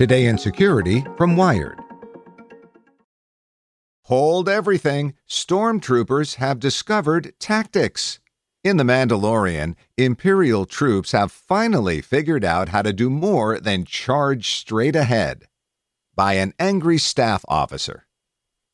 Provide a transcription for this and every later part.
Today in Security from Wired. Hold everything. Stormtroopers have discovered tactics. In The Mandalorian, Imperial troops have finally figured out how to do more than charge straight ahead. By an angry staff officer.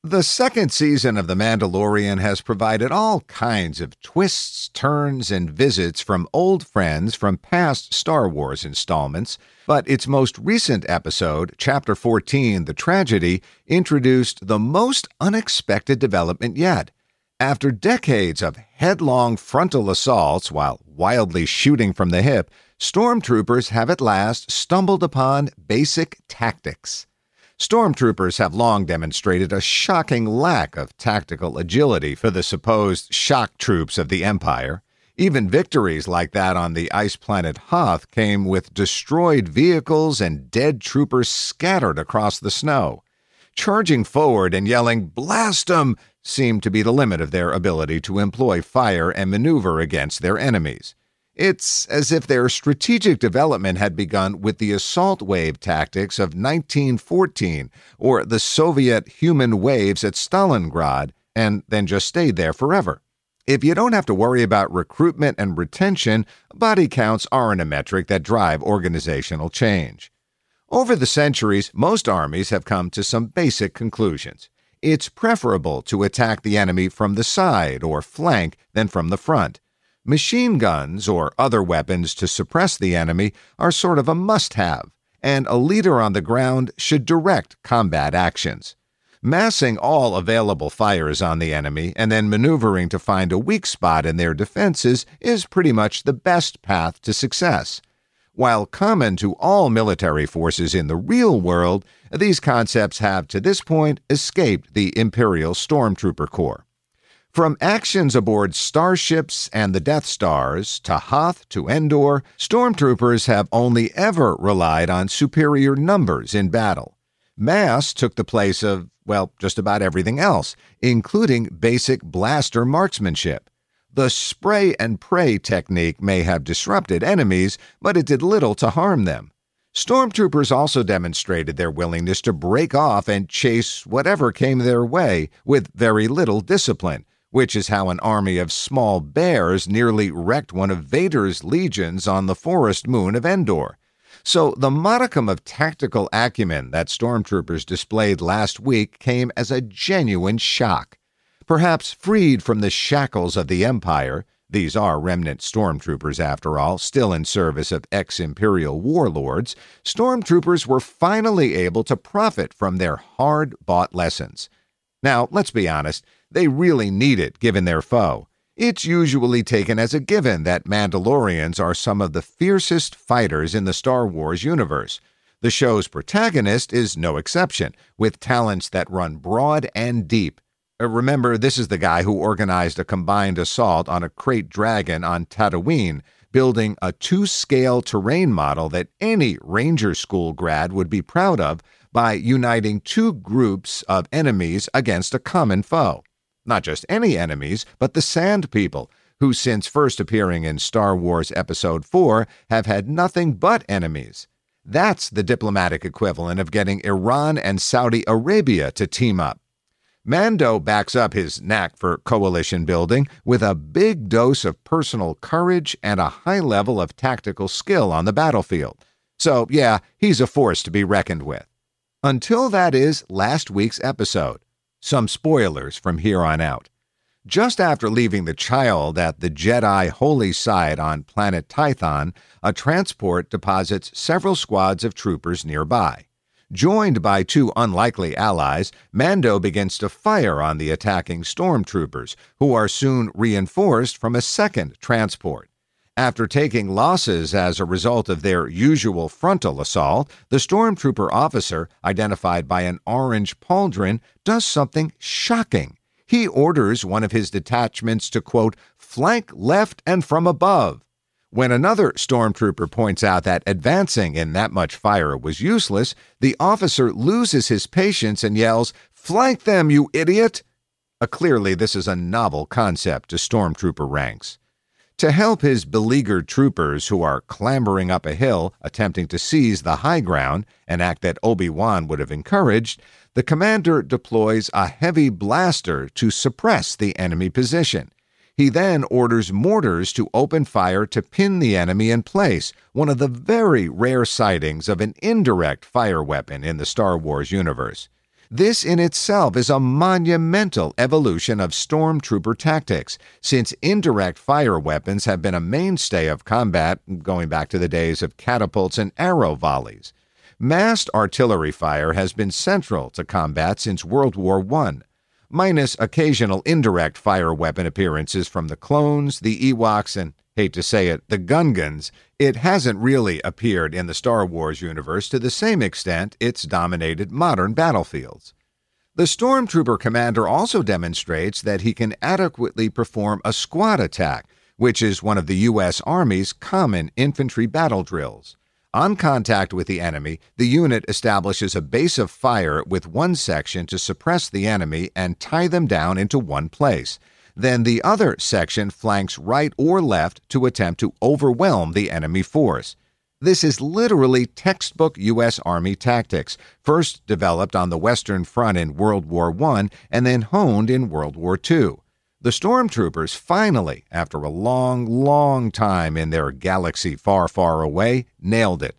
The second season of The Mandalorian has provided all kinds of twists, turns, and visits from old friends from past Star Wars installments, but its most recent episode, Chapter 14, The Tragedy, introduced the most unexpected development yet. After decades of headlong frontal assaults while wildly shooting from the hip, stormtroopers have at last stumbled upon basic tactics. Stormtroopers have long demonstrated a shocking lack of tactical agility for the supposed shock troops of the Empire. Even victories like that on the ice planet Hoth came with destroyed vehicles and dead troopers scattered across the snow. Charging forward and yelling, Blast 'em! seemed to be the limit of their ability to employ fire and maneuver against their enemies. It's as if their strategic development had begun with the assault wave tactics of 1914 or the Soviet human waves at Stalingrad and then just stayed there forever. If you don't have to worry about recruitment and retention, body counts aren't a metric that drive organizational change. Over the centuries, most armies have come to some basic conclusions. It's preferable to attack the enemy from the side or flank than from the front. Machine guns or other weapons to suppress the enemy are sort of a must have, and a leader on the ground should direct combat actions. Massing all available fires on the enemy and then maneuvering to find a weak spot in their defenses is pretty much the best path to success. While common to all military forces in the real world, these concepts have to this point escaped the Imperial Stormtrooper Corps. From actions aboard starships and the Death Stars to Hoth to Endor, stormtroopers have only ever relied on superior numbers in battle. Mass took the place of, well, just about everything else, including basic blaster marksmanship. The spray and pray technique may have disrupted enemies, but it did little to harm them. Stormtroopers also demonstrated their willingness to break off and chase whatever came their way with very little discipline which is how an army of small bears nearly wrecked one of Vader's legions on the forest moon of Endor. So the modicum of tactical acumen that stormtroopers displayed last week came as a genuine shock. Perhaps freed from the shackles of the Empire, these are remnant stormtroopers after all, still in service of ex Imperial warlords, stormtroopers were finally able to profit from their hard bought lessons. Now, let's be honest, they really need it given their foe. It's usually taken as a given that Mandalorians are some of the fiercest fighters in the Star Wars universe. The show's protagonist is no exception, with talents that run broad and deep. Uh, remember, this is the guy who organized a combined assault on a krayt dragon on Tatooine, building a to scale terrain model that any Ranger School grad would be proud of by uniting two groups of enemies against a common foe. Not just any enemies, but the Sand People, who since first appearing in Star Wars Episode 4 have had nothing but enemies. That's the diplomatic equivalent of getting Iran and Saudi Arabia to team up. Mando backs up his knack for coalition building with a big dose of personal courage and a high level of tactical skill on the battlefield. So, yeah, he's a force to be reckoned with. Until that is last week's episode. Some spoilers from here on out. Just after leaving the child at the Jedi holy site on planet Tython, a transport deposits several squads of troopers nearby. Joined by two unlikely allies, Mando begins to fire on the attacking stormtroopers, who are soon reinforced from a second transport. After taking losses as a result of their usual frontal assault, the stormtrooper officer, identified by an orange pauldron, does something shocking. He orders one of his detachments to, quote, flank left and from above. When another stormtrooper points out that advancing in that much fire was useless, the officer loses his patience and yells, Flank them, you idiot! Uh, clearly, this is a novel concept to stormtrooper ranks. To help his beleaguered troopers who are clambering up a hill, attempting to seize the high ground, an act that Obi Wan would have encouraged, the commander deploys a heavy blaster to suppress the enemy position. He then orders mortars to open fire to pin the enemy in place, one of the very rare sightings of an indirect fire weapon in the Star Wars universe. This in itself is a monumental evolution of stormtrooper tactics, since indirect fire weapons have been a mainstay of combat going back to the days of catapults and arrow volleys. Massed artillery fire has been central to combat since World War I minus occasional indirect fire weapon appearances from the clones, the Ewoks, and, hate to say it, the Gungans, it hasn't really appeared in the Star Wars universe to the same extent it's dominated modern battlefields. The Stormtrooper commander also demonstrates that he can adequately perform a squad attack, which is one of the U.S. Army's common infantry battle drills. On contact with the enemy, the unit establishes a base of fire with one section to suppress the enemy and tie them down into one place. Then the other section flanks right or left to attempt to overwhelm the enemy force. This is literally textbook U.S. Army tactics, first developed on the Western Front in World War I and then honed in World War II. The stormtroopers finally, after a long, long time in their galaxy far, far away, nailed it.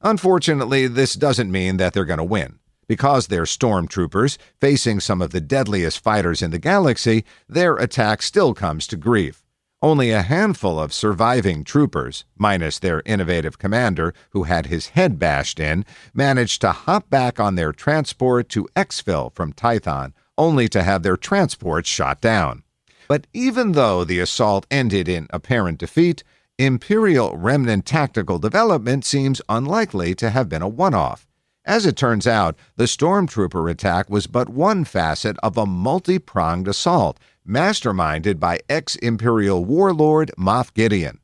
Unfortunately, this doesn't mean that they're going to win. Because they're stormtroopers, facing some of the deadliest fighters in the galaxy, their attack still comes to grief. Only a handful of surviving troopers, minus their innovative commander, who had his head bashed in, managed to hop back on their transport to exfil from Tython, only to have their transport shot down. But even though the assault ended in apparent defeat, Imperial remnant tactical development seems unlikely to have been a one off. As it turns out, the Stormtrooper attack was but one facet of a multi pronged assault, masterminded by ex Imperial warlord Moff Gideon.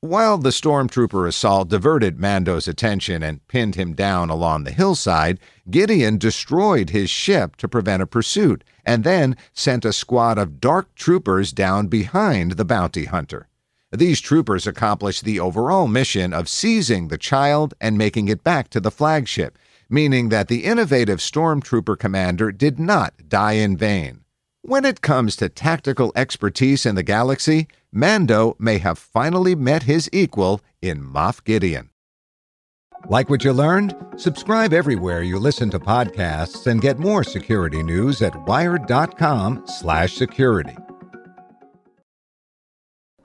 While the stormtrooper assault diverted Mando's attention and pinned him down along the hillside, Gideon destroyed his ship to prevent a pursuit and then sent a squad of dark troopers down behind the bounty hunter. These troopers accomplished the overall mission of seizing the child and making it back to the flagship, meaning that the innovative stormtrooper commander did not die in vain. When it comes to tactical expertise in the galaxy, Mando may have finally met his equal in Moff Gideon. Like what you learned? Subscribe everywhere you listen to podcasts and get more security news at wired.com/security.